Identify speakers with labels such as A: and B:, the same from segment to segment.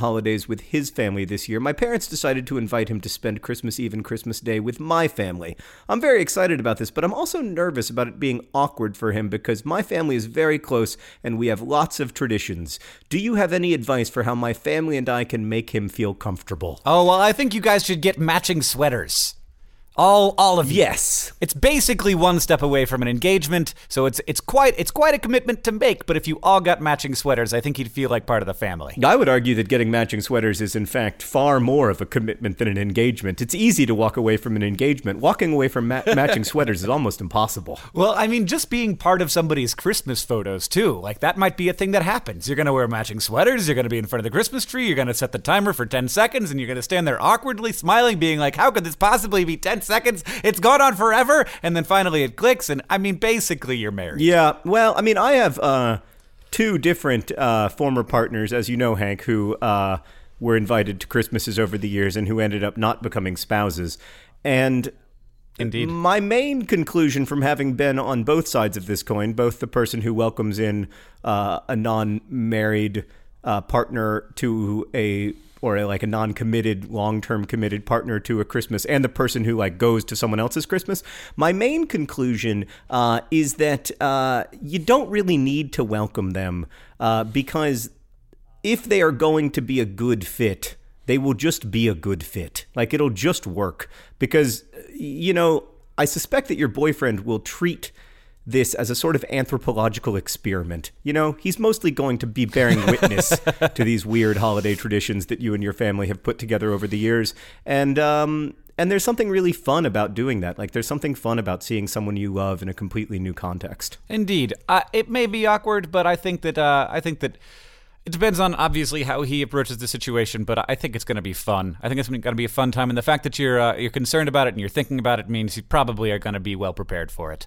A: holidays with his family this year, my parents decided to invite him to spend Christmas Eve and Christmas Day with my family. I'm very excited about this, but I'm also nervous about it being awkward for him because my family is very close and we have lots of traditions. Do you have any advice for how my family and I can make him feel comfortable?
B: Oh, well, I think you guys should get matching sweaters. All, all of.
A: Yes.
B: It's basically one step away from an engagement, so it's it's quite it's quite a commitment to make. But if you all got matching sweaters, I think you'd feel like part of the family.
A: I would argue that getting matching sweaters is, in fact, far more of a commitment than an engagement. It's easy to walk away from an engagement. Walking away from ma- matching sweaters is almost impossible.
B: Well, I mean, just being part of somebody's Christmas photos too, like that might be a thing that happens. You're gonna wear matching sweaters. You're gonna be in front of the Christmas tree. You're gonna set the timer for ten seconds, and you're gonna stand there awkwardly smiling, being like, "How could this possibly be ten seconds? It's gone on forever." And then finally it clicks, and I mean, basically you're married.
A: Yeah, well, I mean, I have uh, two different uh, former partners, as you know, Hank, who uh, were invited to Christmases over the years and who ended up not becoming spouses. And
B: Indeed.
A: my main conclusion from having been on both sides of this coin, both the person who welcomes in uh, a non-married uh, partner to a or like a non-committed, long-term committed partner to a Christmas, and the person who like goes to someone else's Christmas. My main conclusion uh, is that uh, you don't really need to welcome them uh, because if they are going to be a good fit, they will just be a good fit. Like it'll just work because you know, I suspect that your boyfriend will treat this as a sort of anthropological experiment. You know, he's mostly going to be bearing witness to these weird holiday traditions that you and your family have put together over the years. And um and there's something really fun about doing that. Like there's something fun about seeing someone you love in a completely new context.
B: Indeed, uh, it may be awkward, but I think that uh, I think that it depends on obviously how he approaches the situation. But I think it's going to be fun. I think it's going to be a fun time, and the fact that you're uh, you're concerned about it and you're thinking about it means you probably are going to be well prepared for it.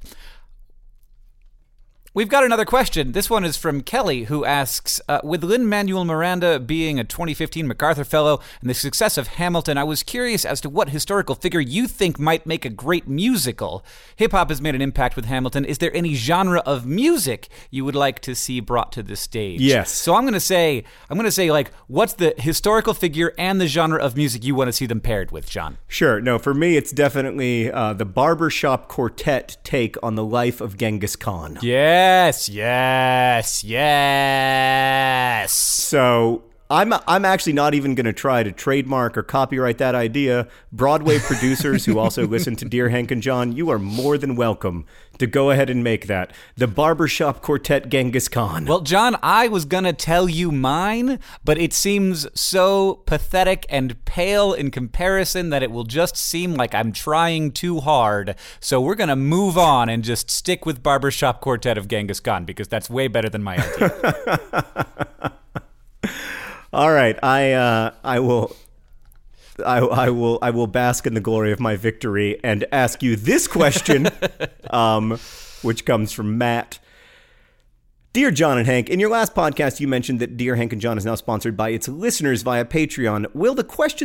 B: We've got another question. This one is from Kelly, who asks uh, With Lin Manuel Miranda being a 2015 MacArthur Fellow and the success of Hamilton, I was curious as to what historical figure you think might make a great musical. Hip hop has made an impact with Hamilton. Is there any genre of music you would like to see brought to the stage?
A: Yes.
B: So I'm going to say, I'm going to say, like, what's the historical figure and the genre of music you want to see them paired with, John?
A: Sure. No, for me, it's definitely uh, the barbershop quartet take on the life of Genghis Khan.
B: Yes, yes, yes.
A: So I'm I'm actually not even going to try to trademark or copyright that idea. Broadway producers who also listen to Dear Hank and John, you are more than welcome to go ahead and make that the barbershop quartet Genghis Khan.
B: Well, John, I was going to tell you mine, but it seems so pathetic and pale in comparison that it will just seem like I'm trying too hard. So we're going to move on and just stick with Barbershop Quartet of Genghis Khan because that's way better than my idea.
A: All right, I uh, I will. I, I will I will bask in the glory of my victory and ask you this question, um, which comes from Matt. Dear John and Hank, in your last podcast, you mentioned that Dear Hank and John is now sponsored by its listeners via Patreon. Will the questions